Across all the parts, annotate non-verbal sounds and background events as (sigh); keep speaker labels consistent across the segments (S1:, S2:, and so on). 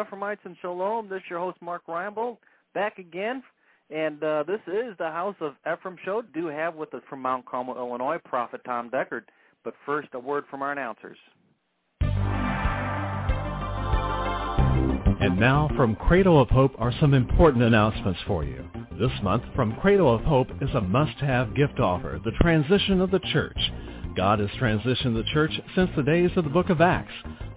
S1: Ephraimites and Shalom. This is your host Mark Reinbold back again, and uh, this is the House of Ephraim show. Do have with us from Mount Carmel, Illinois, Prophet Tom Deckard. But first, a word from our announcers.
S2: And now from Cradle of Hope are some important announcements for you. This month, from Cradle of Hope is a must-have gift offer, the transition of the church. God has transitioned the church since the days of the book of Acts.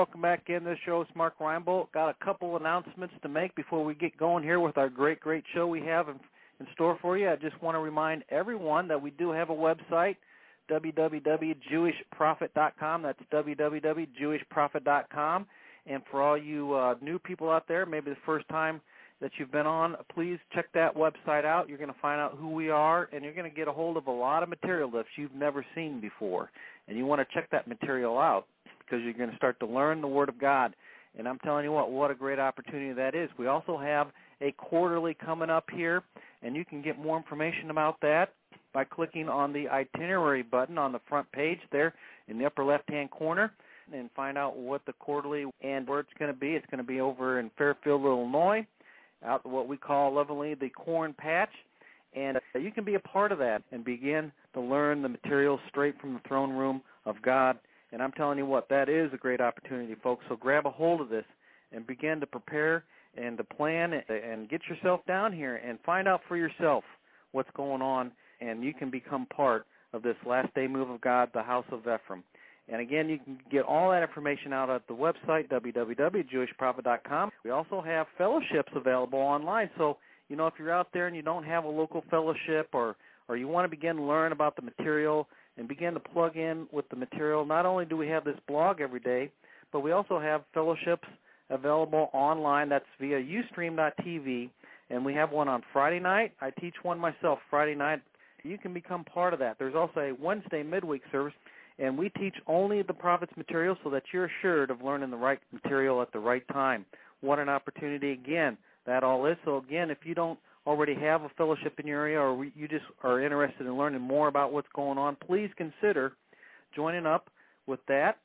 S1: Welcome back in. This show is Mark Reinbold. Got a couple announcements to make before we get going here with our great, great show we have in, in store for you. I just want to remind everyone that we do have a website, www.jewishprophet.com. That's www.jewishprophet.com. And for all you uh, new people out there, maybe the first time that you've been on, please check that website out. You're going to find out who we are, and you're going to get a hold of a lot of material that you've never seen before. And you want to check that material out because you're going to start to learn the Word of God. And I'm telling you what, what a great opportunity that is. We also have a quarterly coming up here, and you can get more information about that by clicking on the itinerary button on the front page there in the upper left-hand corner and find out what the quarterly and where it's going to be. It's going to be over in Fairfield, Illinois, out what we call lovingly the corn patch. And uh, you can be a part of that and begin to learn the material straight from the throne room of God. And I'm telling you what, that is a great opportunity, folks. So grab a hold of this and begin to prepare and to plan and get yourself down here and find out for yourself what's going on. And you can become part of this last day move of God, the House of Ephraim. And again, you can get all that information out at the website, www.jewishprophet.com. We also have fellowships available online. So, you know, if you're out there and you don't have a local fellowship or, or you want to begin to learn about the material and begin to plug in with the material, not only do we have this blog every day, but we also have fellowships available online. That's via ustream.tv. And we have one on Friday night. I teach one myself Friday night. You can become part of that. There's also a Wednesday midweek service and we teach only the prophet's material so that you're assured of learning the right material at the right time. What an opportunity again that all is. So again, if you don't already have a fellowship in your area or you just are interested in learning more about what's going on, please consider joining up with that.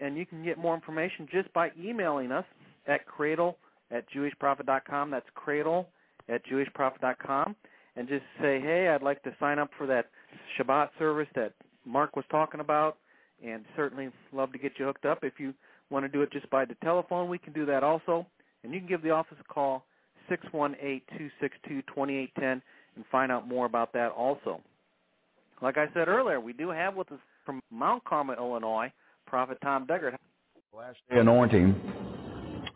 S1: And you can get more information just by emailing us at cradle at jewishprophet.com. That's cradle at jewishprophet.com. And just say, hey, I'd like to sign up for that Shabbat service that Mark was talking about, and certainly love to get you hooked up. If you want to do it just by the telephone, we can do that also. And you can give the office a call, 618-262-2810, and find out more about that also. Like I said earlier, we do have with us from Mount Carmel, Illinois, Prophet Tom Deckard.
S3: Last day anointing.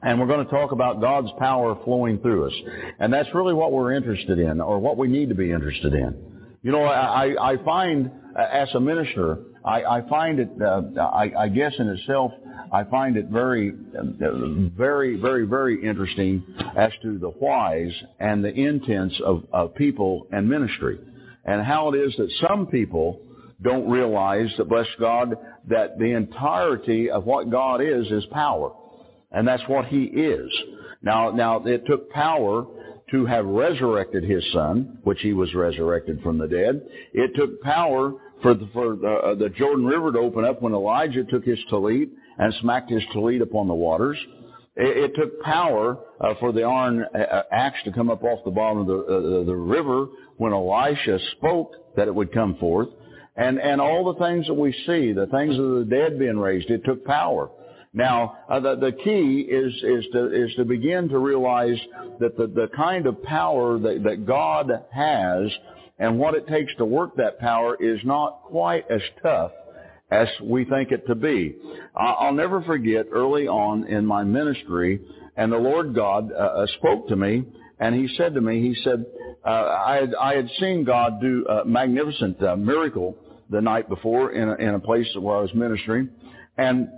S3: And we're going to talk about God's power flowing through us. And that's really what we're interested in, or what we need to be interested in. You know, I, I find uh, as a minister, I, I find it, uh, I, I guess in itself, I find it very, very, very, very interesting as to the whys and the intents of, of people and ministry. And how it is that some people don't realize that, bless God, that the entirety of what God is is power. And that's what He is. Now, now it took power to have resurrected His Son, which He was resurrected from the dead. It took power for the, for the, uh, the Jordan River to open up when Elijah took his tallit and smacked his tallit upon the waters. It, it took power uh, for the iron uh, axe to come up off the bottom of the, uh, the river when Elisha spoke that it would come forth. And, and all the things that we see, the things of the dead being raised, it took power. Now, uh, the, the key is, is, to, is to begin to realize that the, the kind of power that, that God has and what it takes to work that power is not quite as tough as we think it to be. I'll never forget early on in my ministry, and the Lord God uh, uh, spoke to me, and He said to me, He said, uh, I, had, I had seen God do a magnificent uh, miracle the night before in a, in a place where I was ministering, and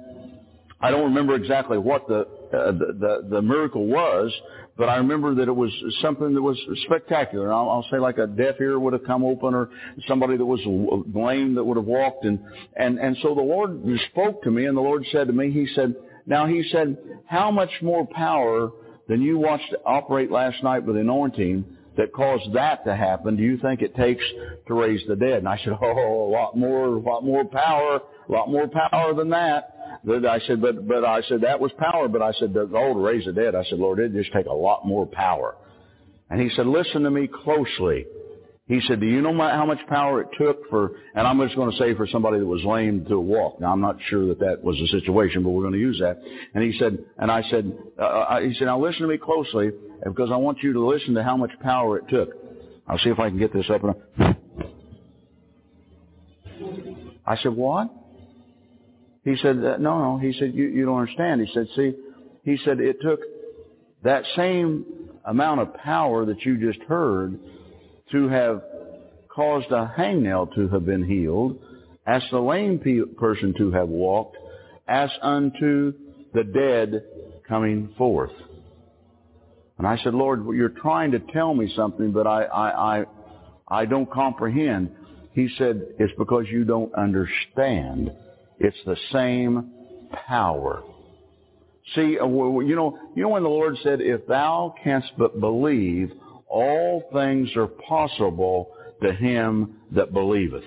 S3: I don't remember exactly what the, uh, the, the the miracle was, but I remember that it was something that was spectacular. I'll, I'll say like a deaf ear would have come open or somebody that was lame that would have walked. And, and, and so the Lord spoke to me and the Lord said to me, He said, now He said, how much more power than you watched operate last night with anointing that caused that to happen do you think it takes to raise the dead? And I said, (laughs) oh, a lot more, a lot more power, a lot more power than that. I said, but, but I said, that was power, but I said, oh, to raise the dead. I said, Lord, it just take a lot more power. And he said, listen to me closely. He said, do you know how much power it took for, and I'm just going to say for somebody that was lame to walk. Now I'm not sure that that was the situation, but we're going to use that. And he said, and I said, uh, uh he said, now listen to me closely because I want you to listen to how much power it took. I'll see if I can get this up. I said, what? He said, no, no. He said, you, you don't understand. He said, see, he said, it took that same amount of power that you just heard to have caused a hangnail to have been healed, as the lame person to have walked, as unto the dead coming forth. And I said, Lord, you're trying to tell me something, but I, I, I, I don't comprehend. He said, it's because you don't understand. It's the same power. See, uh, you know, you know when the Lord said, if thou canst but believe, all things are possible to him that believeth.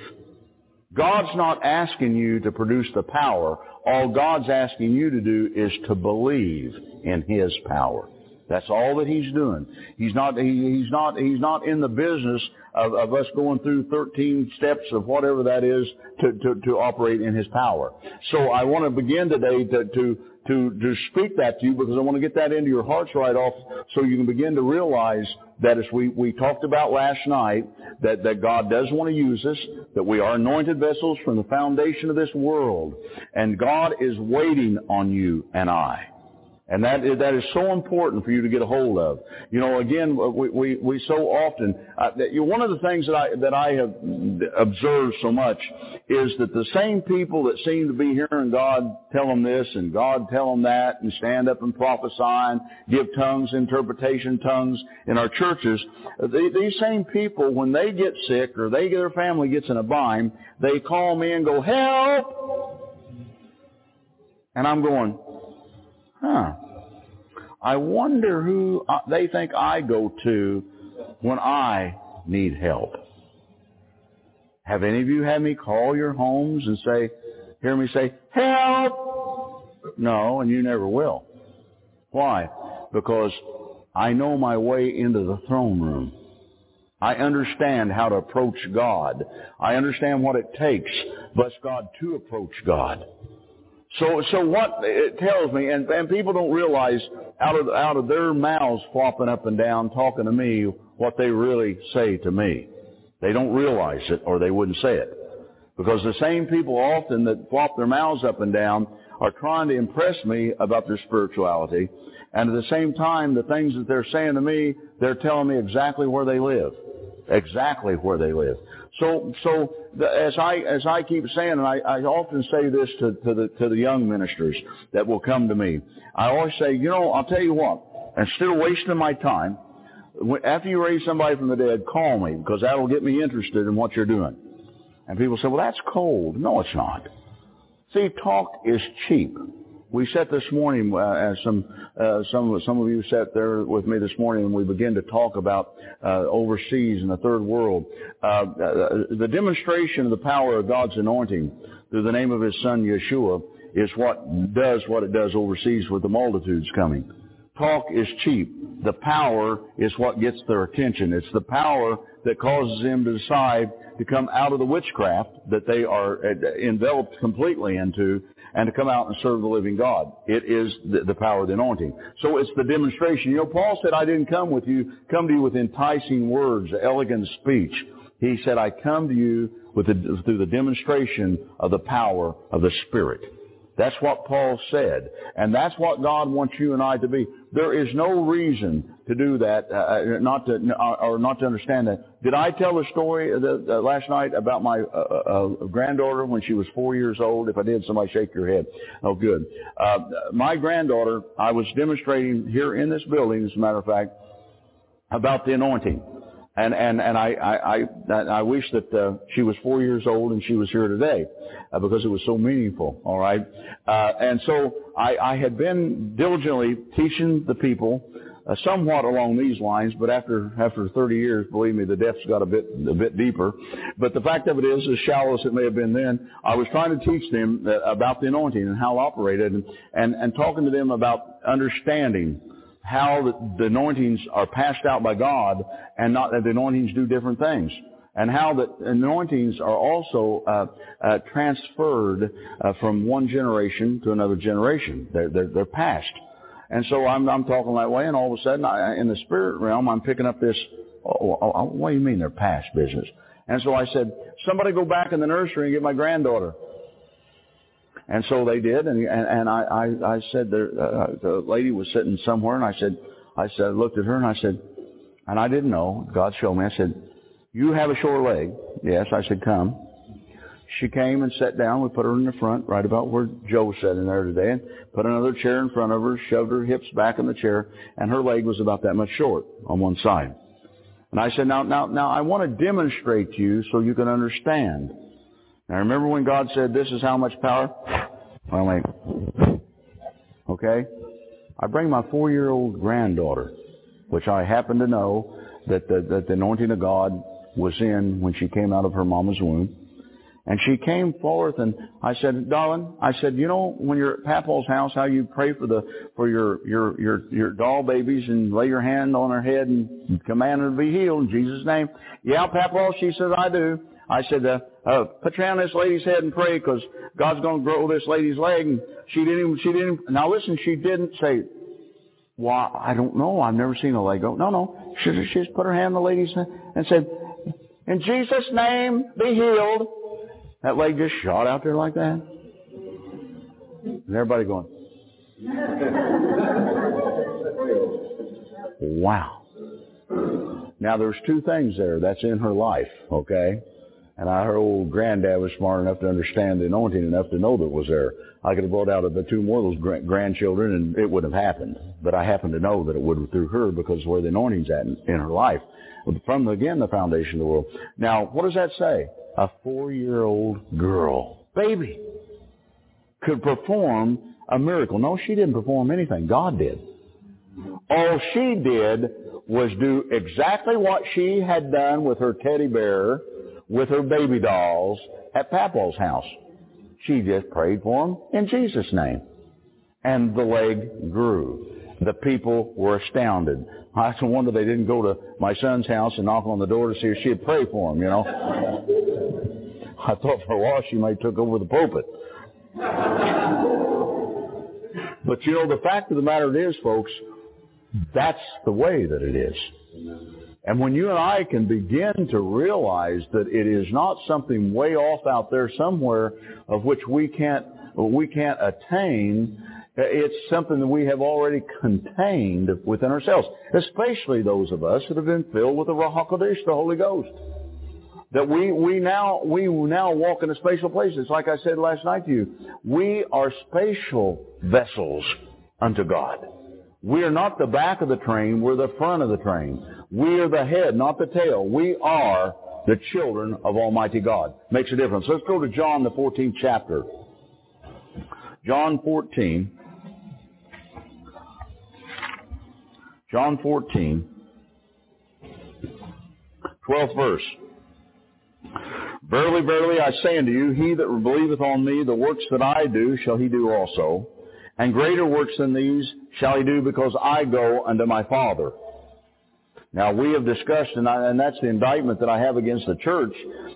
S3: God's not asking you to produce the power. All God's asking you to do is to believe in His power. That's all that he's doing. He's not, he, he's not, he's not in the business of, of us going through 13 steps of whatever that is to, to, to operate in his power. So I want to begin today to, to, to, to speak that to you because I want to get that into your hearts right off so you can begin to realize that as we, we talked about last night, that, that God does want to use us, that we are anointed vessels from the foundation of this world, and God is waiting on you and I. And that is, that is so important for you to get a hold of. You know, again, we, we, we so often, uh, that, you one of the things that I, that I have observed so much is that the same people that seem to be hearing God tell them this and God tell them that and stand up and prophesy and give tongues, interpretation tongues in our churches, they, these same people, when they get sick or they, their family gets in a bind, they call me and go, help! And I'm going, huh, I wonder who uh, they think I go to when I need help. Have any of you had me call your homes and say, hear me say, help? No, and you never will. Why? Because I know my way into the throne room. I understand how to approach God. I understand what it takes, bless God, to approach God. So, so what it tells me, and, and people don't realize out of, out of their mouths flopping up and down talking to me what they really say to me. They don't realize it or they wouldn't say it. Because the same people often that flop their mouths up and down are trying to impress me about their spirituality. And at the same time, the things that they're saying to me, they're telling me exactly where they live. Exactly where they live. So, so the, as I as I keep saying, and I, I often say this to, to the to the young ministers that will come to me, I always say, you know, I'll tell you what, instead of wasting my time, after you raise somebody from the dead, call me because that'll get me interested in what you're doing. And people say, well, that's cold. No, it's not. See, talk is cheap. We sat this morning, uh, as some uh, some some of you sat there with me this morning, and we began to talk about uh, overseas in the third world. Uh, uh, the demonstration of the power of God's anointing through the name of His Son Yeshua is what does what it does overseas with the multitudes coming. Talk is cheap. The power is what gets their attention. It's the power that causes them to decide to come out of the witchcraft that they are uh, enveloped completely into and to come out and serve the living God. It is the, the, power of the anointing. So it's the demonstration. You know, Paul said, I didn't come with you, come to you with enticing words, elegant speech. He said, I come to you with the, through the demonstration of the power of the Spirit. That's what Paul said. And that's what God wants you and I to be. There is no reason to do that, uh, uh not to, uh, or not to understand that. Did I tell the story the, uh, last night about my uh, uh, granddaughter when she was four years old? If I did, somebody shake your head. Oh, good. my granddaughter, I was demonstrating here in this building, as a matter of fact, about the anointing. And and and I I I, I wish that uh, she was four years old and she was here today, uh, because it was so meaningful. All right, uh, and so I I had been diligently teaching the people. Uh, somewhat along these lines, but after after 30 years, believe me, the depths got a bit a bit deeper. But the fact of it is, as shallow as it may have been then, I was trying to teach them about the anointing and how it operated, and and, and talking to them about understanding how the, anointings are passed out by God and not that the anointings do different things. And how the anointings are also uh, uh, transferred uh, from one generation to another generation. They're, they're, they're passed. And so I'm, I'm talking that way, and all of a sudden, I, in the spirit realm, I'm picking up this, oh, oh, oh, what do you mean they're past business? And so I said, somebody go back in the nursery and get my granddaughter. And so they did, and and, and I, I I said there, uh, the lady was sitting somewhere, and I said I said I looked at her and I said, and I didn't know. God showed me. I said, "You have a short leg." Yes, I said, "Come." She came and sat down. We put her in the front, right about where Joe sat in there today, and put another chair in front of her, shoved her hips back in the chair, and her leg was about that much short on one side. And I said, now, now, now, I want to demonstrate to you so you can understand. Now remember when God said, this is how much power? Well. Okay? I bring my four-year-old granddaughter, which I happen to know that the, that the anointing of God was in when she came out of her mama's womb. And she came forth and I said, darling, I said, you know, when you're at Papal's house, how you pray for the, for your, your, your, your doll babies and lay your hand on her head and command her to be healed in Jesus' name. Yeah, Papal, she says, I do. I said, uh, uh, put your hand on this lady's head and pray because God's going to grow this lady's leg. And she didn't she didn't, now listen, she didn't say, well, I don't know. I've never seen a leg go. No, no. She, she just put her hand on the lady's head and said, in Jesus' name, be healed. That leg just shot out there like that. And everybody going, wow. Now there's two things there. That's in her life, okay? And I, her old granddad was smart enough to understand the anointing enough to know that it was there. I could have brought out the two more of those grandchildren and it would have happened. But I happen to know that it would through her because where the anointing's at in, in her life. From, again, the foundation of the world. Now, what does that say? A four-year-old girl, baby, could perform a miracle. No, she didn't perform anything. God did. All she did was do exactly what she had done with her teddy bear with her baby dolls at Papal's house. She just prayed for them in Jesus' name. And the leg grew. The people were astounded. I wonder they didn't go to my son's house and knock on the door to see if she'd pray for him, you know. (laughs) I thought for a while she might took over the pulpit. but you know, the fact of the matter is, folks, that's the way that it is. And when you and I can begin to realize that it is not something way off out there somewhere of which we can't, we can't attain, it's something that we have already contained within ourselves, especially those of us that have been filled with the Ruach HaKodesh, the Holy Ghost. That we, we now, we now walk in a spatial place. It's like I said last night to you. We are spatial vessels unto God. We are not the back of the train, we're the front of the train. We are the head, not the tail. We are the children of Almighty God. Makes a difference. Let's go to John, the 14th chapter. John 14. John 14. 12th verse. Verily, verily, I say unto you, he that believeth on me, the works that I do shall he do also. And greater works than these shall he do because I go unto my Father. Now we have discussed, and, I, and that's the indictment that I have against the church,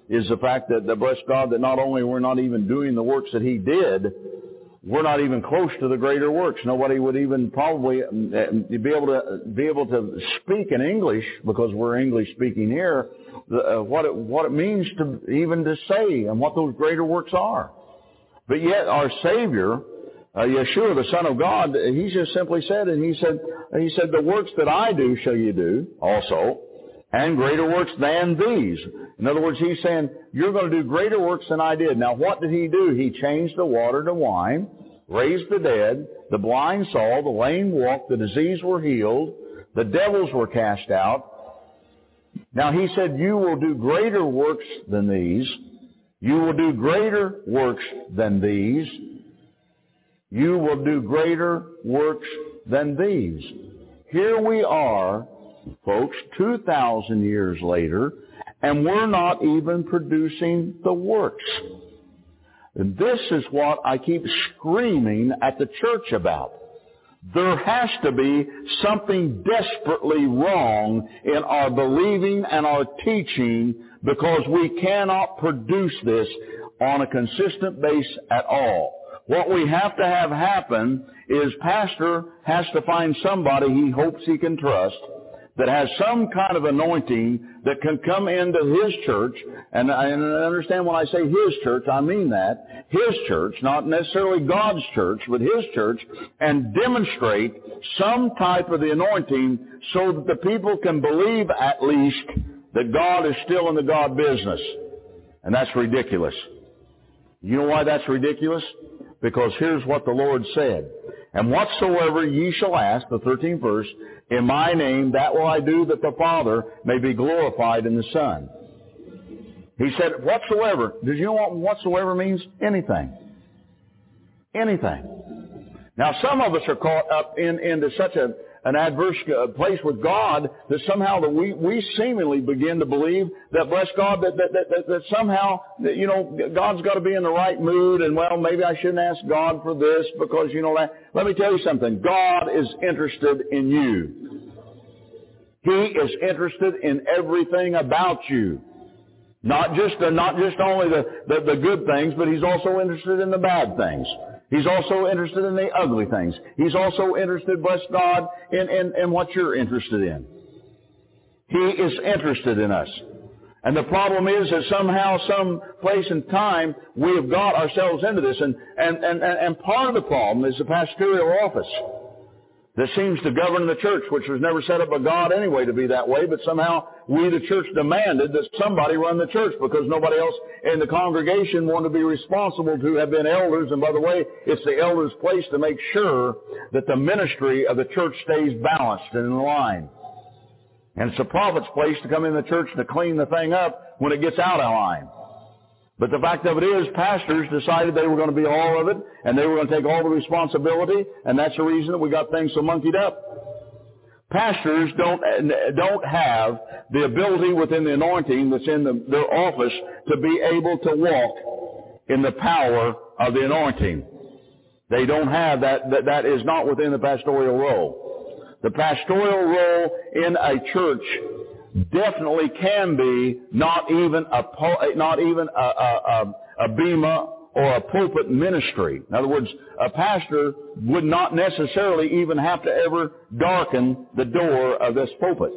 S3: is the fact that, the bless God, that not only we're not even doing the works that He did, we're not even close to the greater works. Nobody would even probably uh, be able to be able to speak in English because we're English speaking here. Uh, what it, what it means to even to say and what those greater works are. But yet our Savior uh, Yeshua, the Son of God, he just simply said, and he said, he said, the works that I do shall you do also, and greater works than these. In other words, he's saying, you're going to do greater works than I did. Now what did he do? He changed the water to wine, raised the dead, the blind saw, the lame walked, the diseased were healed, the devils were cast out. Now he said, you will do greater works than these. You will do greater works than these you will do greater works than these. Here we are, folks, 2,000 years later, and we're not even producing the works. This is what I keep screaming at the church about. There has to be something desperately wrong in our believing and our teaching because we cannot produce this on a consistent base at all. What we have to have happen is pastor has to find somebody he hopes he can trust that has some kind of anointing that can come into his church, and I understand when I say his church, I mean that, his church, not necessarily God's church, but his church, and demonstrate some type of the anointing so that the people can believe at least that God is still in the God business. And that's ridiculous. You know why that's ridiculous? Because here's what the Lord said. And whatsoever ye shall ask, the 13th verse, in my name, that will I do that the Father may be glorified in the Son. He said, whatsoever. Did you know what whatsoever means? Anything. Anything. Now some of us are caught up in, into such a, an adverse uh, place with God that somehow that we, we seemingly begin to believe that, bless God, that, that, that, that somehow, that, you know, God's got to be in the right mood and well, maybe I shouldn't ask God for this because, you know, that. let me tell you something. God is interested in you. He is interested in everything about you. Not just, the, not just only the, the, the good things, but He's also interested in the bad things. He's also interested in the ugly things. He's also interested, bless God, in, in, in what you're interested in. He is interested in us. And the problem is that somehow, some place and time, we have got ourselves into this. And, and, and, and part of the problem is the pastoral office that seems to govern the church, which was never set up by God anyway to be that way, but somehow we, the church, demanded that somebody run the church because nobody else in the congregation wanted to be responsible to have been elders. And by the way, it's the elders' place to make sure that the ministry of the church stays balanced and in line. And it's the prophet's place to come in the church to clean the thing up when it gets out of line. But the fact of it is, pastors decided they were going to be all of it, and they were going to take all the responsibility, and that's the reason that we got things so monkeyed up. Pastors don't, don't have the ability within the anointing that's in the, their office to be able to walk in the power of the anointing. They don't have that, that, that is not within the pastoral role. The pastoral role in a church definitely can be not even a not even a, a, a, bema or a pulpit ministry. In other words, a pastor would not necessarily even have to ever darken the door of this pulpit.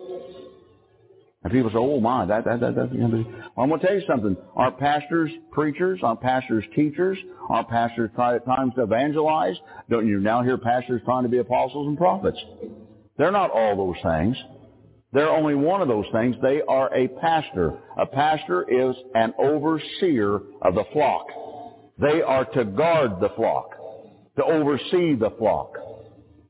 S3: And people say, oh my, that, that, that, that. Well, I'm going to tell you something. Aren't pastors preachers? Aren't pastors teachers? Aren't pastors trying at times to evangelize? Don't you now hear pastors trying to be apostles and prophets? They're not all those things. They're only one of those things. They are a pastor. A pastor is an overseer of the flock. They are to guard the flock, to oversee the flock,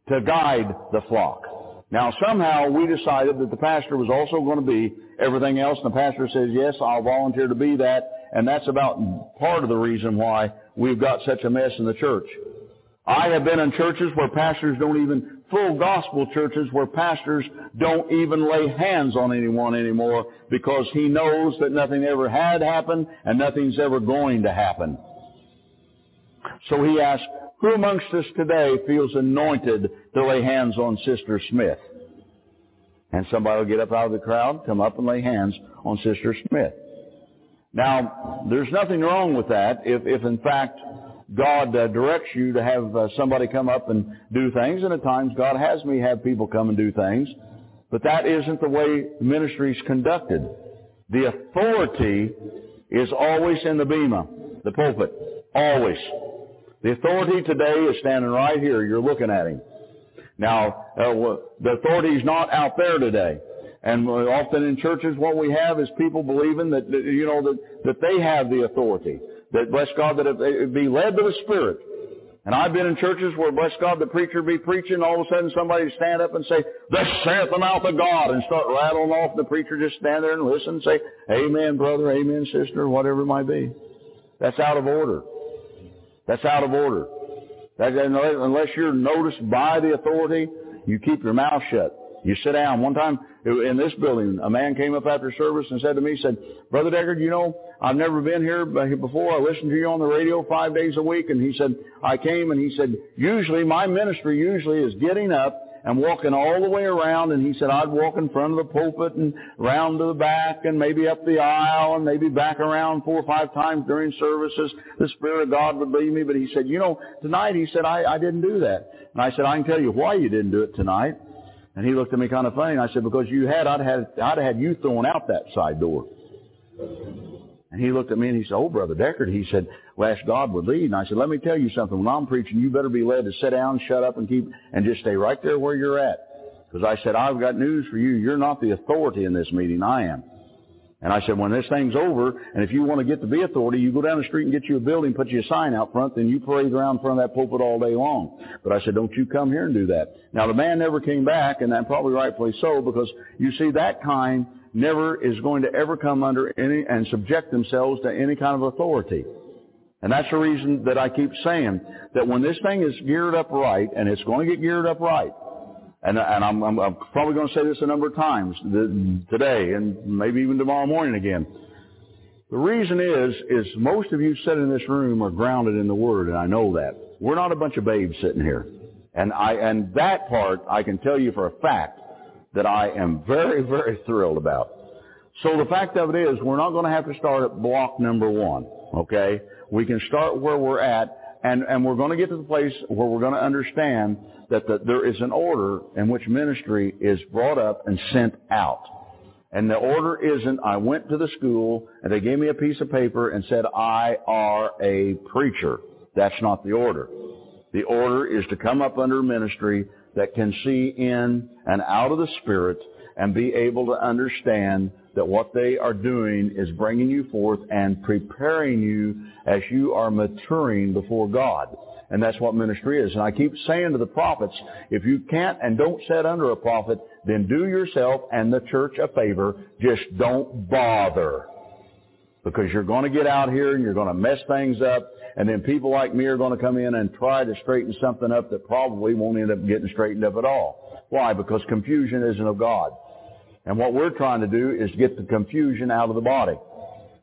S3: to guide the flock. Now somehow we decided that the pastor was also going to be everything else, and the pastor says, yes, I'll volunteer to be that, and that's about part of the reason why we've got such a mess in the church. I have been in churches where pastors don't even, full gospel churches where pastors don't even lay hands on anyone anymore because he knows that nothing ever had happened and nothing's ever going to happen. So he asked, who amongst us today feels anointed to lay hands on Sister Smith? And somebody will get up out of the crowd, come up and lay hands on Sister Smith. Now, there's nothing wrong with that if, if in fact God uh, directs you to have uh, somebody come up and do things, and at times God has me have people come and do things, but that isn't the way ministry is conducted. The authority is always in the bema, the pulpit, always. The authority today is standing right here. You're looking at him. Now, uh, the authority is not out there today. And often in churches, what we have is people believing that, you know, that, that they have the authority. That, bless God, that it be led by the Spirit. And I've been in churches where, bless God, the preacher be preaching, all of a sudden somebody stand up and say, Thus saith the mouth of God, and start rattling off. The preacher just stand there and listen and say, Amen, brother, Amen, sister, whatever it might be. That's out of order. That's out of order. That, unless you're noticed by the authority, you keep your mouth shut. You sit down. One time in this building, a man came up after service and said to me, he said, Brother Deckard, you know, I've never been here before. I listened to you on the radio five days a week. And he said, I came and he said, usually my ministry usually is getting up and walking all the way around. And he said, I'd walk in front of the pulpit and round to the back and maybe up the aisle and maybe back around four or five times during services. The Spirit of God would lead me. But he said, you know, tonight he said, I, I didn't do that. And I said, I can tell you why you didn't do it tonight. And he looked at me kind of funny. And I said, because you had, I'd had, I'd had you thrown out that side door. And he looked at me and he said, oh, Brother Deckard, he said, well, ask God would lead. And I said, let me tell you something. When I'm preaching, you better be led to sit down, shut up, and keep, and just stay right there where you're at. Because I said, I've got news for you. You're not the authority in this meeting. I am. And I said, when this thing's over, and if you want to get to be authority, you go down the street and get you a building, put you a sign out front, then you parade around in front of that pulpit all day long. But I said, don't you come here and do that. Now the man never came back, and that probably rightfully so, because you see that kind never is going to ever come under any and subject themselves to any kind of authority. And that's the reason that I keep saying that when this thing is geared up right, and it's going to get geared up right, and, and I'm, I'm, I'm probably going to say this a number of times today and maybe even tomorrow morning again. The reason is, is most of you sitting in this room are grounded in the Word, and I know that. We're not a bunch of babes sitting here. And I, and that part I can tell you for a fact that I am very, very thrilled about. So the fact of it is, we're not going to have to start at block number one, okay? We can start where we're at, and, and we're going to get to the place where we're going to understand that the, there is an order in which ministry is brought up and sent out. And the order isn't, I went to the school and they gave me a piece of paper and said, I are a preacher. That's not the order. The order is to come up under ministry that can see in and out of the Spirit and be able to understand that what they are doing is bringing you forth and preparing you as you are maturing before God. And that's what ministry is. And I keep saying to the prophets, if you can't and don't set under a prophet, then do yourself and the church a favor. Just don't bother. Because you're going to get out here and you're going to mess things up and then people like me are going to come in and try to straighten something up that probably won't end up getting straightened up at all. Why? Because confusion isn't of God. And what we're trying to do is get the confusion out of the body.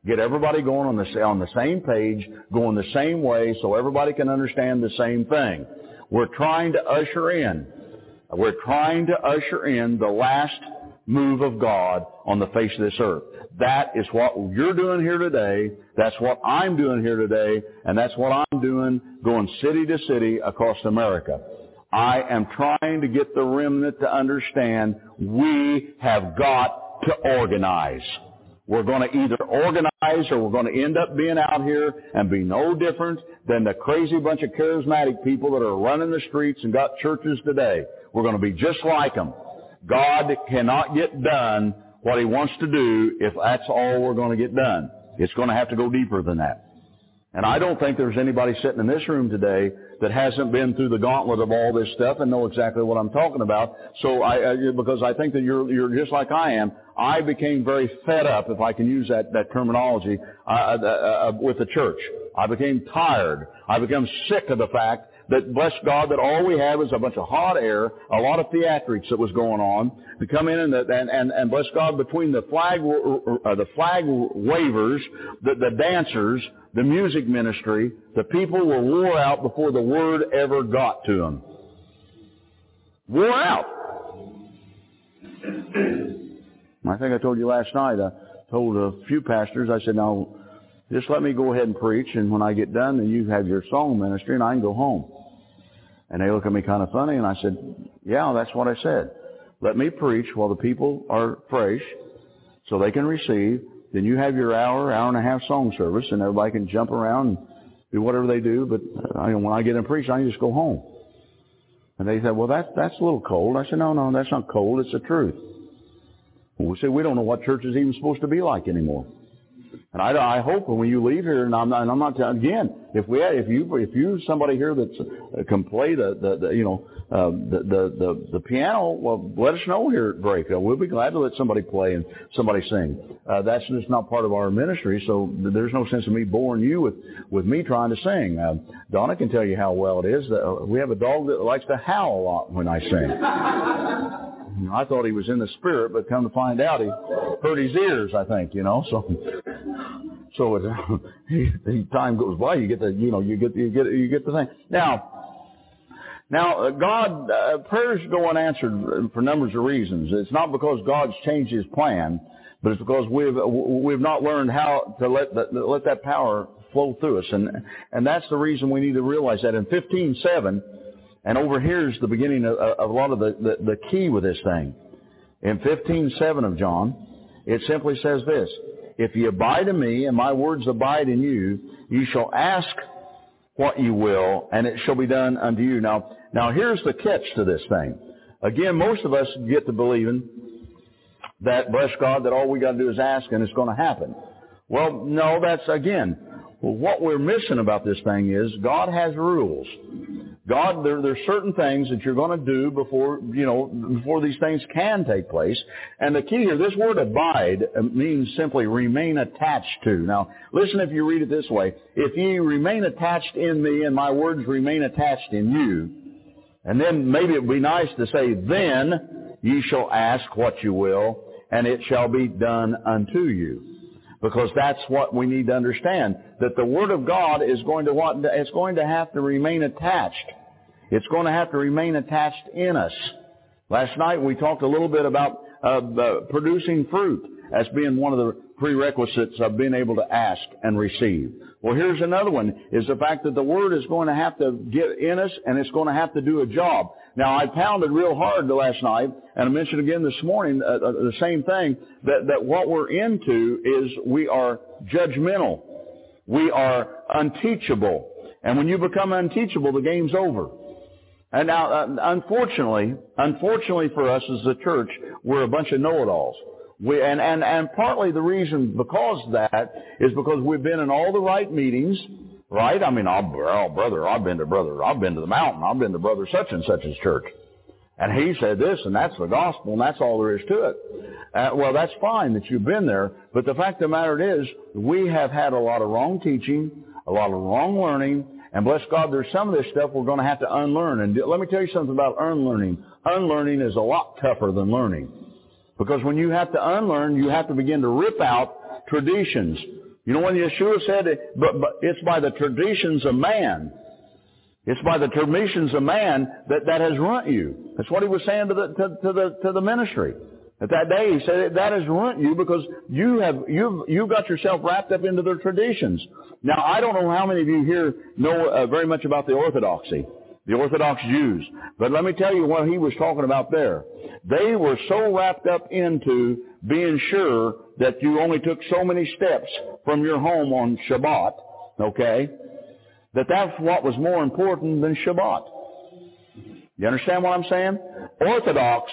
S3: Get everybody going on the, on the same page, going the same way so everybody can understand the same thing. We're trying to usher in, we're trying to usher in the last move of God on the face of this earth. That is what you're doing here today. That's what I'm doing here today. And that's what I'm doing going city to city across America. I am trying to get the remnant to understand we have got to organize. We're going to either organize or we're going to end up being out here and be no different than the crazy bunch of charismatic people that are running the streets and got churches today. We're going to be just like them. God cannot get done what he wants to do if that's all we're going to get done. It's going to have to go deeper than that. And I don't think there's anybody sitting in this room today that hasn't been through the gauntlet of all this stuff and know exactly what I'm talking about. So I, because I think that you're you're just like I am. I became very fed up, if I can use that that terminology, uh, uh, uh, with the church. I became tired. I became sick of the fact that bless God that all we had was a bunch of hot air, a lot of theatrics that was going on to come in and and and, and bless God between the flag uh, the flag wavers, the, the dancers, the music ministry, the people were wore out before the word ever got to them. Wore out. I think I told you last night. I told a few pastors. I said, "Now, just let me go ahead and preach, and when I get done, then you have your song ministry, and I can go home." And they look at me kind of funny, and I said, yeah, that's what I said. Let me preach while the people are fresh so they can receive. Then you have your hour, hour and a half song service, and everybody can jump around and do whatever they do. But I, when I get in preach, I just go home. And they said, well, that, that's a little cold. I said, no, no, that's not cold. It's the truth. we said, we don't know what church is even supposed to be like anymore. And I, I hope when you leave here, and I'm not, and I'm not again, if we, if you, if you somebody here that uh, can play the, the, the you know, uh, the, the, the, the piano, well, let us know here at Break. Uh, we'll be glad to let somebody play and somebody sing. Uh, that's just not part of our ministry, so there's no sense of me boring you with, with me trying to sing. Uh, Donna can tell you how well it is. Uh, we have a dog that likes to howl a lot when I sing. (laughs) I thought he was in the spirit, but come to find out, he hurt his ears. I think you know. So, so the (laughs) time goes by, you get the you know you get you get you get the thing. Now, now uh, God uh, prayers go unanswered for numbers of reasons. It's not because God's changed His plan, but it's because we've we've not learned how to let that, let that power flow through us, and and that's the reason we need to realize that in fifteen seven and over here is the beginning of, of a lot of the, the, the key with this thing. In 15.7 of John, it simply says this, If ye abide in me, and my words abide in you, you shall ask what you will, and it shall be done unto you. Now, now here's the catch to this thing. Again, most of us get to believing that, bless God, that all we got to do is ask and it's going to happen. Well, no, that's again, well, what we're missing about this thing is God has rules. God, there, there's certain things that you're going to do before, you know, before these things can take place. And the key here, this word abide uh, means simply remain attached to. Now, listen if you read it this way. If ye remain attached in me and my words remain attached in you, and then maybe it would be nice to say, then ye shall ask what you will, and it shall be done unto you. Because that's what we need to understand. That the Word of God is going to want, it's going to have to remain attached. It's going to have to remain attached in us. Last night we talked a little bit about uh, uh, producing fruit as being one of the prerequisites of being able to ask and receive. Well, here's another one, is the fact that the Word is going to have to get in us and it's going to have to do a job. Now, I pounded real hard last night, and I mentioned again this morning uh, uh, the same thing, that, that what we're into is we are judgmental. We are unteachable. And when you become unteachable, the game's over. And now, uh, unfortunately, unfortunately for us as a church, we're a bunch of know-it-alls. We, and, and, and partly the reason because of that is because we've been in all the right meetings, right? I mean, oh, brother, I've been to brother, I've been to the mountain, I've been to brother such and such's church. And he said this, and that's the gospel, and that's all there is to it. Uh, well, that's fine that you've been there, but the fact of the matter is, we have had a lot of wrong teaching, a lot of wrong learning, and bless God, there's some of this stuff we're going to have to unlearn. And let me tell you something about unlearning. Unlearning is a lot tougher than learning. Because when you have to unlearn, you have to begin to rip out traditions. You know when Yeshua said, but, but it's by the traditions of man. It's by the traditions of man that, that has ruined you. That's what he was saying to the, to, to the, to the ministry. At that day, he said, that has ruined you because you have, you've, you've got yourself wrapped up into their traditions. Now, I don't know how many of you here know uh, very much about the Orthodoxy, the Orthodox Jews. But let me tell you what he was talking about there. They were so wrapped up into being sure that you only took so many steps from your home on Shabbat, okay, that that's what was more important than Shabbat. You understand what I'm saying? Orthodox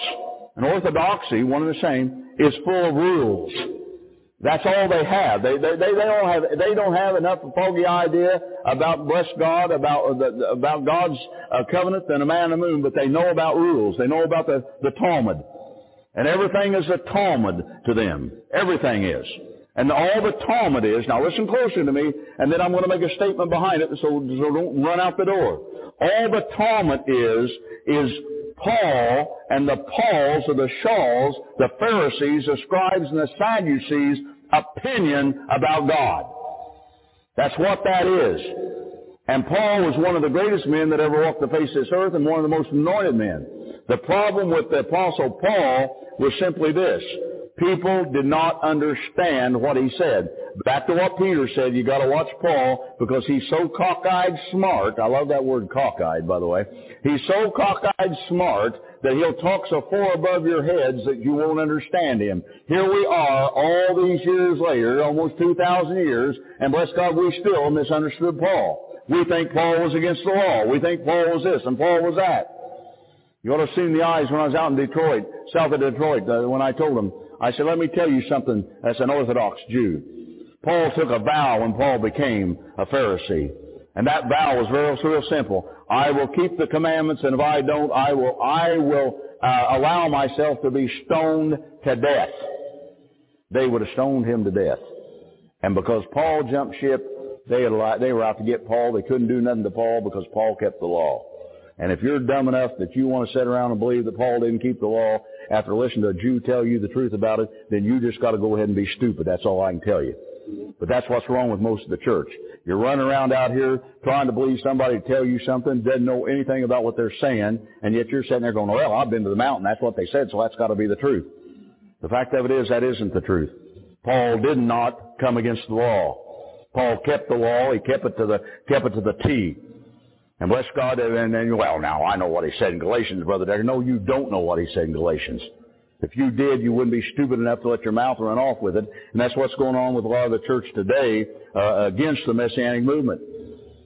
S3: and orthodoxy, one and the same, is full of rules. That's all they have. They, they, they, they don't have, they don't have enough foggy idea about bless God, about, the, about God's uh, covenant than a man in the moon, but they know about rules. They know about the, the Talmud. And everything is a Talmud to them. Everything is. And all the Talmud is, now listen closely to me, and then I'm going to make a statement behind it, so, so don't run out the door. All the Talmud is, is Paul and the Pauls or the Shawls, the Pharisees, the scribes, and the Sadducees opinion about God. That's what that is. And Paul was one of the greatest men that ever walked the face of this earth and one of the most anointed men. The problem with the apostle Paul was simply this. People did not understand what he said. Back to what Peter said, you gotta watch Paul because he's so cockeyed smart. I love that word cockeyed, by the way. He's so cockeyed smart that he'll talk so far above your heads that you won't understand him. Here we are all these years later, almost 2,000 years, and bless God we still misunderstood Paul. We think Paul was against the law. We think Paul was this and Paul was that. You ought to have seen the eyes when I was out in Detroit, south of Detroit, uh, when I told them, I said, let me tell you something as an Orthodox Jew. Paul took a vow when Paul became a Pharisee. And that vow was real, real simple. I will keep the commandments, and if I don't, I will, I will uh, allow myself to be stoned to death. They would have stoned him to death. And because Paul jumped ship, they, had, they were out to get Paul. They couldn't do nothing to Paul because Paul kept the law. And if you're dumb enough that you want to sit around and believe that Paul didn't keep the law after listening to a Jew tell you the truth about it, then you just got to go ahead and be stupid. That's all I can tell you. But that's what's wrong with most of the church. You're running around out here trying to believe somebody to tell you something, doesn't know anything about what they're saying, and yet you're sitting there going, well, I've been to the mountain. That's what they said, so that's got to be the truth. The fact of it is that isn't the truth. Paul did not come against the law. Paul kept the law. He kept it to the, kept it to the T. And bless God, and then, well, now I know what he said in Galatians, Brother Deckard. No, you don't know what he said in Galatians. If you did, you wouldn't be stupid enough to let your mouth run off with it. And that's what's going on with a lot of the church today uh, against the Messianic movement.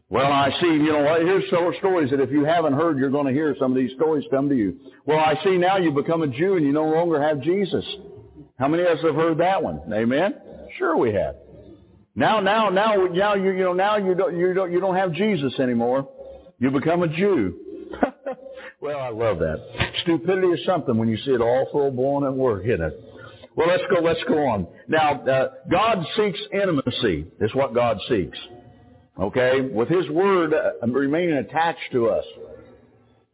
S3: Well, I see, you know, here's several stories that if you haven't heard, you're going to hear some of these stories come to you. Well, I see now you've become a Jew and you no longer have Jesus. How many of us have heard that one? Amen? Sure we have. Now, now, now, now you, you know, now you don't, you don't, you don't have Jesus anymore. You become a Jew. (laughs) well, I love that. Stupidity is something when you see it all full blown at work, isn't it? Well, let's go, let's go on. Now, uh, God seeks intimacy is what God seeks. Okay? With His Word uh, remaining attached to us.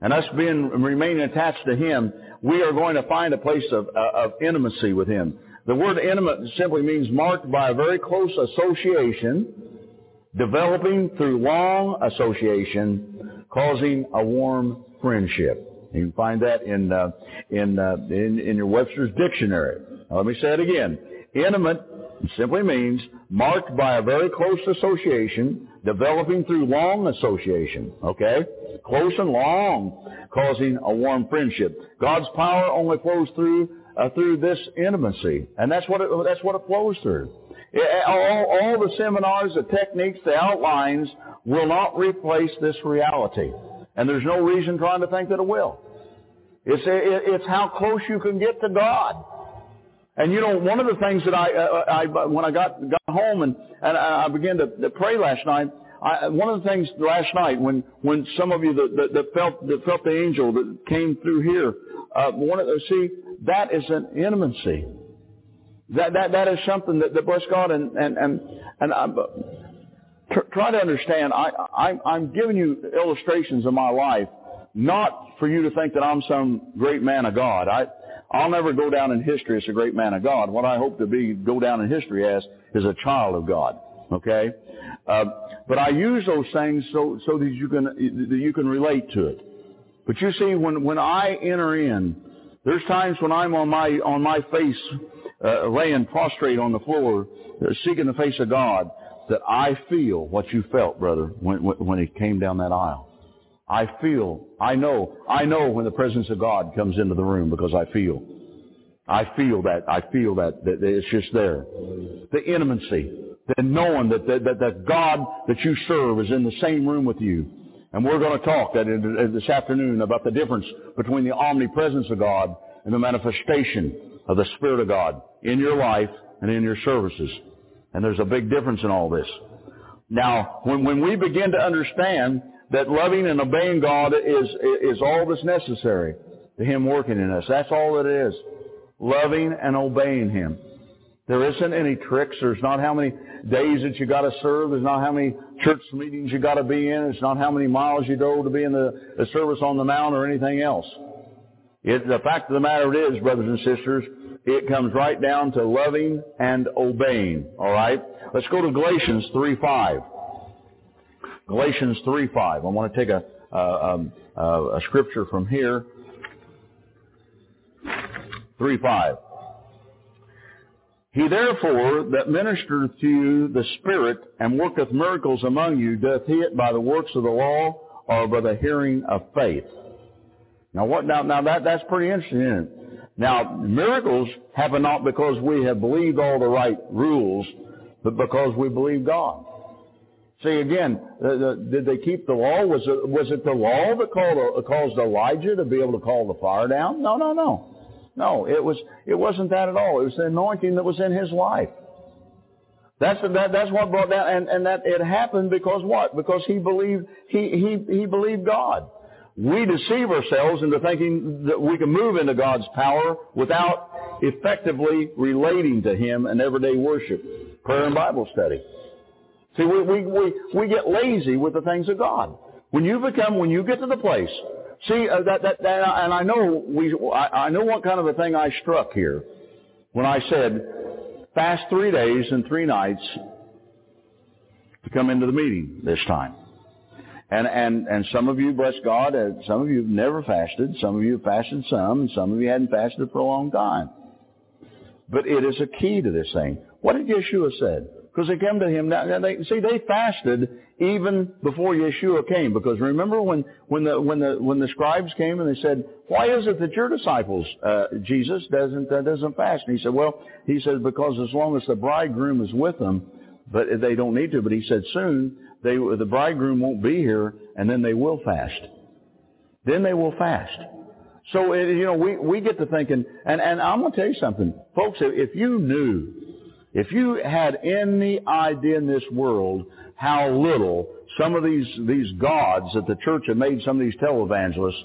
S3: And us being, remaining attached to Him, we are going to find a place of, uh, of intimacy with Him. The word intimate simply means marked by a very close association, developing through long association, causing a warm friendship. You can find that in uh, in, uh, in in your Webster's dictionary. Now, let me say it again. Intimate simply means marked by a very close association, developing through long association. Okay, close and long, causing a warm friendship. God's power only flows through uh, through this intimacy, and that's what it, that's what it flows through. Eh, all, all the seminars, the techniques, the outlines will not replace this reality. And there's no reason trying to think that it will. It's, eh, eh, it's how close you can get to God. And you know, one of the things that I, uh, uh I when I got got home and and I began to, to pray last night, I, one of the things last night when when some of you that, that, that felt that felt the angel that came through here, uh, one of the, see that is an intimacy. That that that is something that, that bless God and and and and I, try to understand. I, I I'm giving you illustrations of my life, not for you to think that I'm some great man of God. I I'll never go down in history as a great man of God. What I hope to be go down in history as is a child of God. Okay, uh, but I use those things so so that you can that you can relate to it. But you see, when when I enter in, there's times when I'm on my on my face, uh, laying prostrate on the floor, uh, seeking the face of God, that I feel what you felt, brother, when when, it came down that aisle. I feel, I know, I know when the presence of God comes into the room because I feel. I feel that, I feel that, that it's just there. The intimacy, the knowing that, that, that, that God that you serve is in the same room with you. And we're going to talk that in, this afternoon about the difference between the omnipresence of God and the manifestation of the Spirit of God in your life and in your services. And there's a big difference in all this. Now, when, when we begin to understand that loving and obeying God is, is all that's necessary to Him working in us, that's all it is. Loving and obeying Him. There isn't any tricks. There's not how many days that you got to serve. There's not how many church meetings you got to be in. It's not how many miles you drove to be in the, the service on the mount or anything else. It, the fact of the matter is, brothers and sisters, it comes right down to loving and obeying. All right. Let's go to Galatians three five. Galatians three five. I want to take a a, um, a, a scripture from here. Three five. He therefore that ministereth to you the Spirit and worketh miracles among you, doth he it by the works of the law or by the hearing of faith? Now what, now, now that, that's pretty interesting? Now, miracles happen not because we have believed all the right rules, but because we believe God. See again, uh, the, did they keep the law? Was it, was it the law that called, uh, caused Elijah to be able to call the fire down? No, no, no. No, it was it wasn't that at all. It was the anointing that was in his life. That's that, that's what brought down, and, and that it happened because what? Because he believed he he he believed God. We deceive ourselves into thinking that we can move into God's power without effectively relating to Him in everyday worship, prayer, and Bible study. See, we we we, we get lazy with the things of God. When you become, when you get to the place See, uh, that, that, that, and I know we, I, I know what kind of a thing I struck here when I said, fast three days and three nights to come into the meeting this time. And, and, and some of you, bless God, uh, some of you have never fasted, some of you have fasted some, and some of you hadn't fasted for a long time. But it is a key to this thing. What did Yeshua said? Because they came to him. Now, they, see, they fasted even before Yeshua came. Because remember when, when the when the when the scribes came and they said, "Why is it that your disciples, uh, Jesus, doesn't uh, doesn't fast?" And he said, "Well, he said because as long as the bridegroom is with them, but they don't need to. But he said soon they the bridegroom won't be here, and then they will fast. Then they will fast." So it, you know we we get to thinking, and and I'm going to tell you something, folks. If you knew if you had any idea in this world how little some of these, these gods that the church have made some of these televangelists,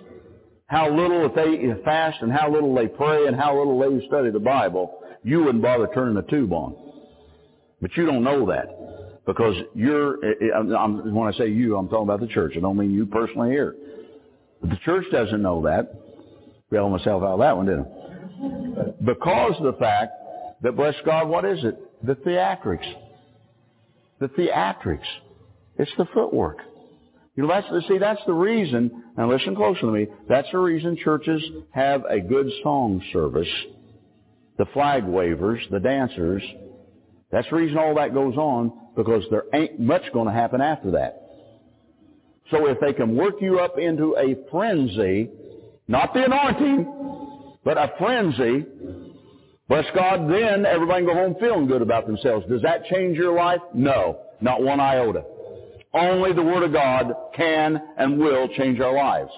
S3: how little if they fast and how little they pray and how little they study the Bible, you wouldn't bother turning the tube on. But you don't know that because you're, eh, eh, I'm, when I say you, I'm talking about the church. I don't mean you personally here. But the church doesn't know that. Bailed myself out of that one, didn't I? Because of the fact that, bless God, what is it? The theatrics. The theatrics. It's the footwork. You know, that's, see, that's the reason, now listen closely to me, that's the reason churches have a good song service, the flag wavers, the dancers. That's the reason all that goes on, because there ain't much going to happen after that. So if they can work you up into a frenzy, not the anointing, but a frenzy, Bless God, then everybody can go home feeling good about themselves. Does that change your life? No, not one iota. Only the Word of God can and will change our lives.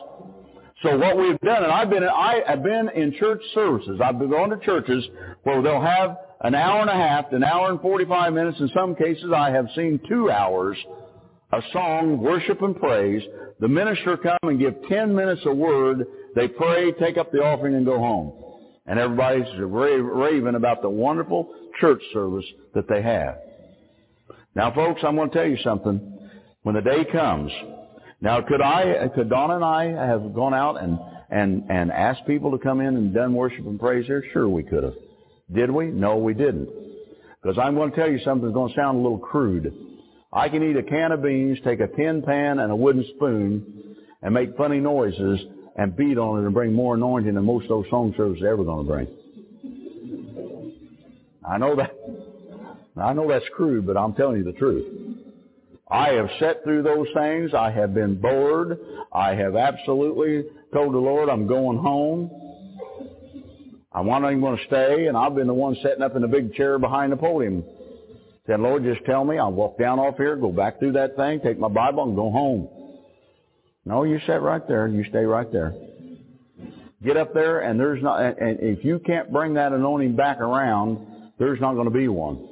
S3: So what we've done, and I've been, I have been in church services. I've been going to churches where they'll have an hour and a half, an hour and 45 minutes. In some cases, I have seen two hours of song, worship, and praise. The minister come and give 10 minutes a word. They pray, take up the offering, and go home. And everybody's raving about the wonderful church service that they have. Now folks, I'm going to tell you something. When the day comes, now could I, could Donna and I have gone out and, and, and asked people to come in and done worship and praise here? Sure we could have. Did we? No, we didn't. Because I'm going to tell you something that's going to sound a little crude. I can eat a can of beans, take a tin pan and a wooden spoon, and make funny noises and beat on it and bring more anointing than most of those song services are ever going to bring. I know that. I know that's crude, but I'm telling you the truth. I have sat through those things. I have been bored. I have absolutely told the Lord I'm going home. I'm not even going to stay, and I've been the one sitting up in the big chair behind the podium. Said, Lord, just tell me. I'll walk down off here, go back through that thing, take my Bible, and go home. No, you sit right there. You stay right there. Get up there, and there's not. And if you can't bring that anointing back around, there's not going to be one.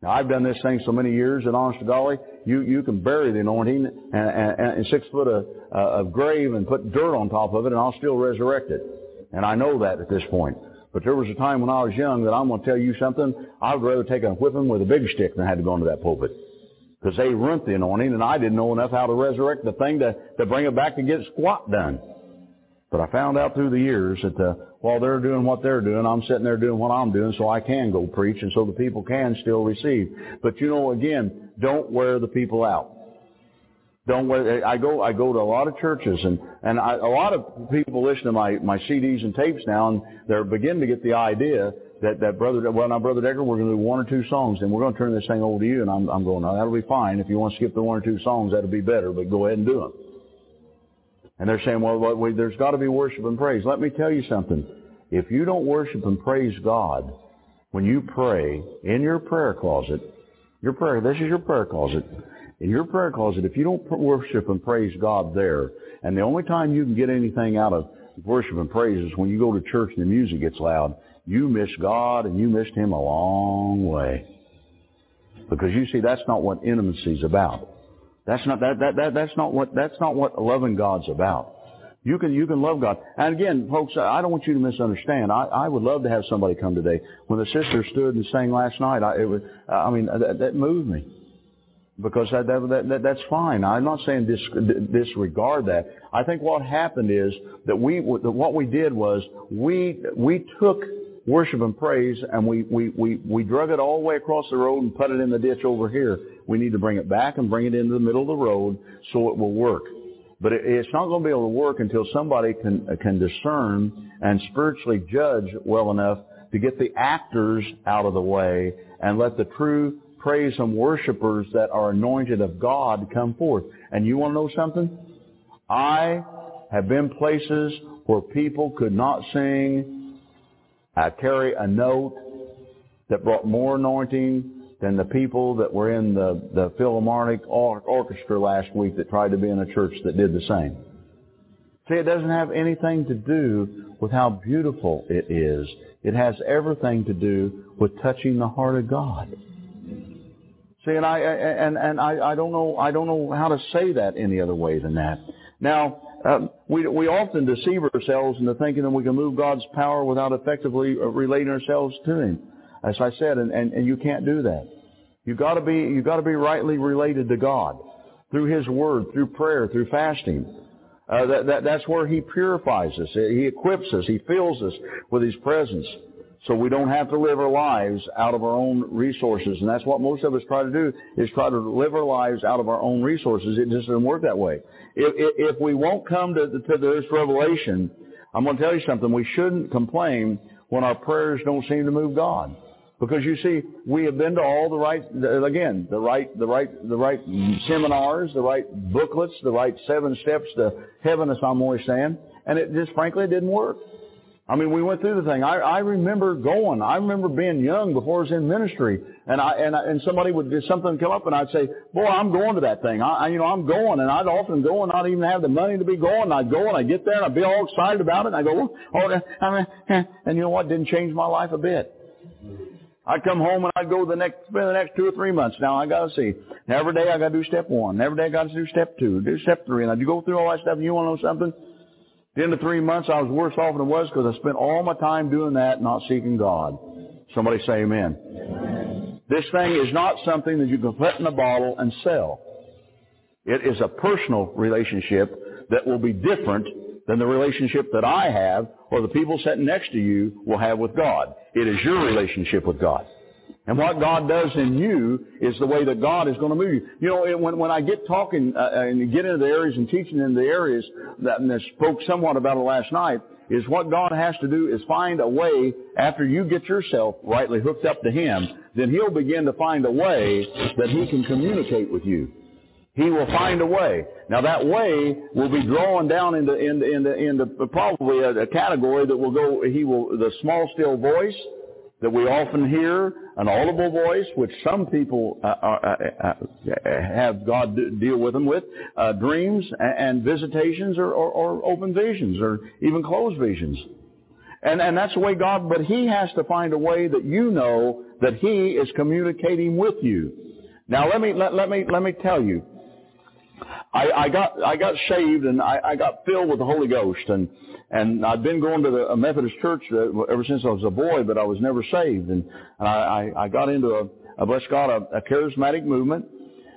S3: Now, I've done this thing so many years that honest to golly, you, you can bury the anointing and, and, and six foot of, uh, of grave and put dirt on top of it and I'll still resurrect it. And I know that at this point. But there was a time when I was young that I'm going to tell you something. I would rather take a whipping with a big stick than have to go into that pulpit. Because they ruined the anointing and I didn't know enough how to resurrect the thing to, to bring it back to get squat done. But I found out through the years that uh, while they're doing what they're doing, I'm sitting there doing what I'm doing so I can go preach and so the people can still receive. But you know, again, don't wear the people out. Don't I go, I go to a lot of churches and, and I, a lot of people listen to my, my CDs and tapes now and they're beginning to get the idea that, that brother, well now brother Deckard, we're going to do one or two songs and we're going to turn this thing over to you and I'm, I'm going, no, that'll be fine. If you want to skip the one or two songs, that'll be better, but go ahead and do them. And they're saying, well, well there's got to be worship and praise. Let me tell you something. If you don't worship and praise God when you pray in your prayer closet, your prayer, this is your prayer closet, in your prayer closet, if you don't worship and praise God there, and the only time you can get anything out of worship and praise is when you go to church and the music gets loud, you miss God and you missed Him a long way. Because you see, that's not what intimacy is about. That's not that, that, that that's not what that's not what loving God's about. You can you can love God. And again, folks, I don't want you to misunderstand. I, I would love to have somebody come today. When the sister stood and sang last night, I, it was I mean that, that moved me because that, that, that, that's fine. I'm not saying dis, disregard that. I think what happened is that we what we did was we we took worship and praise and we, we, we, we drug it all the way across the road and put it in the ditch over here. We need to bring it back and bring it into the middle of the road so it will work. But it, it's not going to be able to work until somebody can, can discern and spiritually judge well enough to get the actors out of the way and let the true praise and worshipers that are anointed of God come forth. And you want to know something? I have been places where people could not sing, I carry a note that brought more anointing than the people that were in the, the Philharmonic Orchestra last week that tried to be in a church that did the same. See, it doesn't have anything to do with how beautiful it is. It has everything to do with touching the heart of God. See, and I and and I, I don't know I don't know how to say that any other way than that. Now, um, we we often deceive ourselves into thinking that we can move God's power without effectively uh, relating ourselves to Him. As I said, and, and, and you can't do that. You got to be you got to be rightly related to God through His Word, through prayer, through fasting. Uh, that, that that's where He purifies us. He equips us. He fills us with His presence so we don't have to live our lives out of our own resources. And that's what most of us try to do, is try to live our lives out of our own resources. It just doesn't work that way. If, if, if we won't come to, to this revelation, I'm going to tell you something. We shouldn't complain when our prayers don't seem to move God. Because you see, we have been to all the right, again, the right, the right, the right seminars, the right booklets, the right seven steps to heaven, as I'm always saying, and it just frankly didn't work. I mean, we went through the thing. I, I remember going. I remember being young before I was in ministry, and I and I, and somebody would do something come up, and I'd say, "Boy, I'm going to that thing." I, you know, I'm going, and I'd often go and not even have the money to be going. And I'd go and I'd get there, and I'd be all excited about it. And I go, "Oh," I mean, and you know what? Didn't change my life a bit. I'd come home and I'd go the next spend the next two or three months. Now I gotta see. Every day I gotta do step one. Every day I gotta do step two, do step three. And I'd go through all that stuff. And you want to know something? The end of three months, I was worse off than I was because I spent all my time doing that, not seeking God. Somebody say amen. amen. This thing is not something that you can put in a bottle and sell. It is a personal relationship that will be different than the relationship that I have or the people sitting next to you will have with God. It is your relationship with God. And what God does in you is the way that God is going to move you. You know, when, when I get talking uh, and get into the areas and teaching in the areas that I spoke somewhat about it last night, is what God has to do is find a way after you get yourself rightly hooked up to Him, then He'll begin to find a way that He can communicate with you. He will find a way. Now that way will be drawn down into, into, into, into probably a, a category that will go, He will, the small still voice, that we often hear, an audible voice, which some people uh, uh, uh, uh have God deal with them with, uh, dreams and visitations or, or, or, open visions or even closed visions. And, and that's the way God, but He has to find a way that you know that He is communicating with you. Now let me, let, let me, let me tell you. I, I got, I got saved and I, I got filled with the Holy Ghost and, and I've been going to the a Methodist church ever since I was a boy, but I was never saved. And, and I, I got into a, a bless God, a, a charismatic movement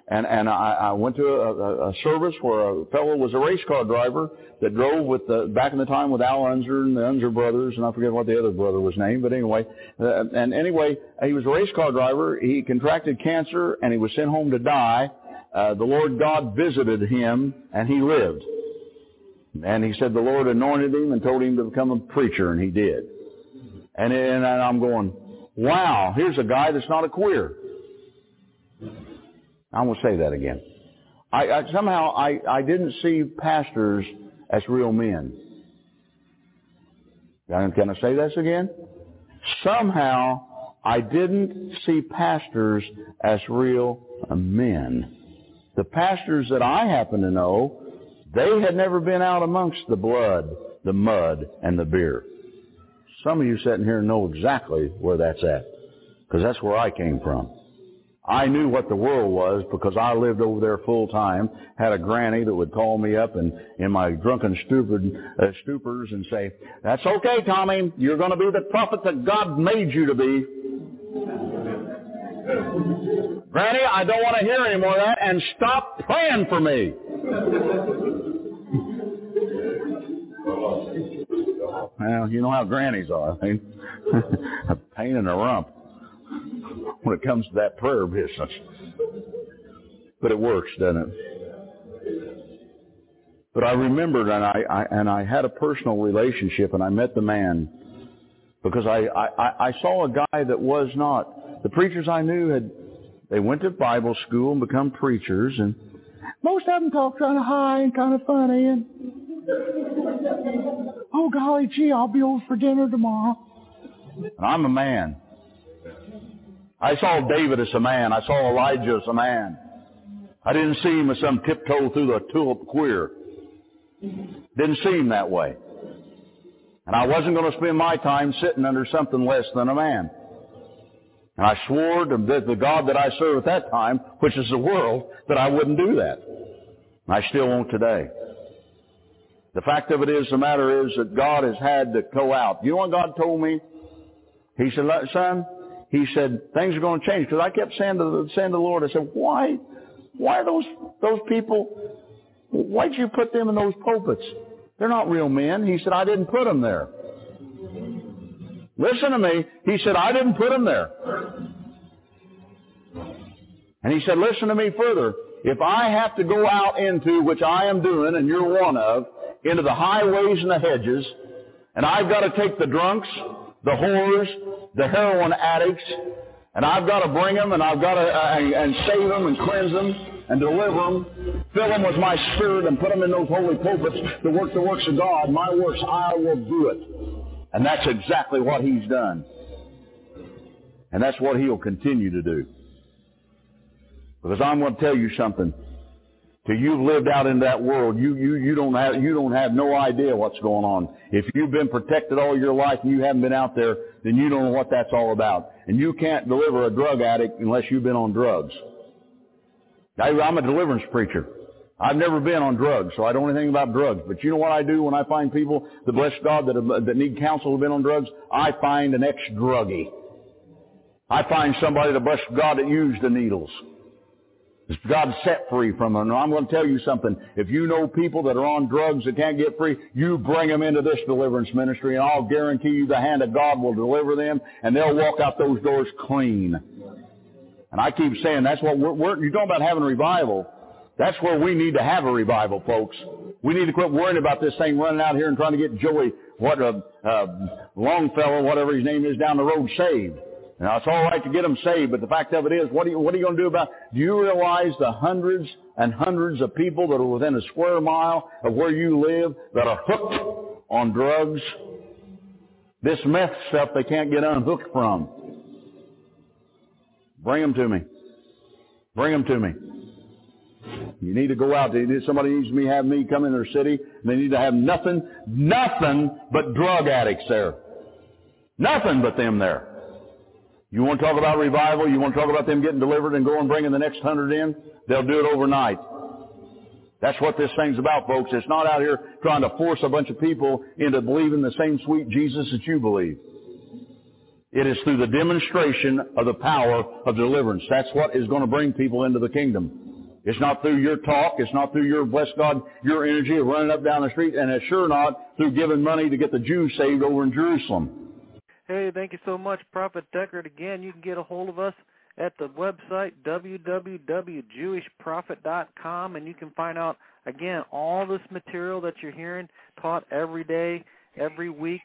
S3: and and I, I went to a, a service where a fellow was a race car driver that drove with the back in the time with Al Unser and the Unser brothers, and I forget what the other brother was named, but anyway, uh, and anyway, he was a race car driver. He contracted cancer and he was sent home to die. Uh, the Lord God visited him and he lived. And he said the Lord anointed him and told him to become a preacher, and he did. And, and I'm going, wow, here's a guy that's not a queer. I'm going to say that again. I, I somehow I, I didn't see pastors as real men. Can I say this again? Somehow I didn't see pastors as real men. The pastors that I happen to know, they had never been out amongst the blood, the mud, and the beer. Some of you sitting here know exactly where that's at, because that's where I came from. I knew what the world was because I lived over there full time, had a granny that would call me up and in my drunken stupid uh, stupors and say, that's okay, Tommy, you're going to be the prophet that God made you to be. Granny, I don't want to hear any more of that and stop praying for me. Well, you know how grannies are. (laughs) A pain in the rump when it comes to that prayer business. But it works, doesn't it? But I remembered and I, I and I had a personal relationship and I met the man because I, I, I saw a guy that was not. The preachers I knew had they went to Bible school and become preachers and most of them talk kind of high and kind of funny and oh golly gee I'll be over for dinner tomorrow. And I'm a man. I saw David as a man. I saw Elijah as a man. I didn't see him as some tiptoe through the tulip queer. Didn't see him that way. And I wasn't going to spend my time sitting under something less than a man. And I swore to the God that I serve at that time, which is the world, that I wouldn't do that. And I still won't today. The fact of it is, the matter is that God has had to go out. You know what God told me? He said, son, he said, things are going to change. Because I kept saying to, the, saying to the Lord, I said, why, why are those, those people, why'd you put them in those pulpits? They're not real men. He said, I didn't put them there. Listen to me. He said, I didn't put them there. And he said, listen to me further. If I have to go out into, which I am doing, and you're one of, into the highways and the hedges, and I've got to take the drunks, the whores, the heroin addicts, and I've got to bring them and I've got to uh, and save them and cleanse them and deliver them, fill them with my spirit and put them in those holy pulpits to work the works of God. My works, I will do it. And that's exactly what he's done. And that's what he'll continue to do. Because I'm going to tell you something till you've lived out in that world, you, you, you don't have, you don't have no idea what's going on. If you've been protected all your life and you haven't been out there, then you don't know what that's all about. And you can't deliver a drug addict unless you've been on drugs. I, I'm a deliverance preacher. I've never been on drugs, so I don't know anything about drugs. But you know what I do when I find people, the bless God, that, have, that need counsel who've been on drugs? I find an ex-druggie. I find somebody, the bless God, that used the needles. God set free from them. I'm going to tell you something. If you know people that are on drugs that can't get free, you bring them into this deliverance ministry and I'll guarantee you the hand of God will deliver them and they'll walk out those doors clean. And I keep saying that's what we're, we're you're talking about having revival. That's where we need to have a revival, folks. We need to quit worrying about this thing running out here and trying to get Joey, what a, a Longfellow, whatever his name is, down the road saved. Now it's all right to get them saved, but the fact of it is, what are you, what are you going to do about? Do you realize the hundreds and hundreds of people that are within a square mile of where you live that are hooked on drugs? This meth stuff they can't get unhooked from. Bring them to me. Bring them to me. You need to go out. Somebody needs to have me come in their city. They need to have nothing, nothing but drug addicts there. Nothing but them there. You want to talk about revival? You want to talk about them getting delivered and going bringing the next hundred in? They'll do it overnight. That's what this thing's about, folks. It's not out here trying to force a bunch of people into believing the same sweet Jesus that you believe. It is through the demonstration of the power of deliverance. That's what is going to bring people into the kingdom. It's not through your talk. It's not through your, bless God, your energy of running up down the street. And it's sure not through giving money to get the Jews saved over in Jerusalem.
S1: Hey, thank you so much, Prophet Deckard. Again, you can get a hold of us at the website www.jewishprophet.com and you can find out again all this material that you're hearing taught every day, every week.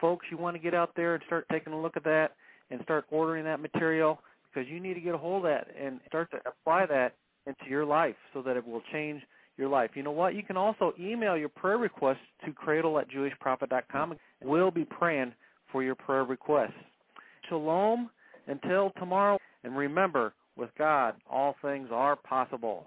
S1: Folks, you want to get out there and start taking a look at that and start ordering that material because you need to get a hold of that and start to apply that into your life so that it will change your life. You know what? You can also email your prayer requests to cradle at jewishprophet.com. We'll be praying for your prayer requests. Shalom until tomorrow. And remember, with God, all things are possible.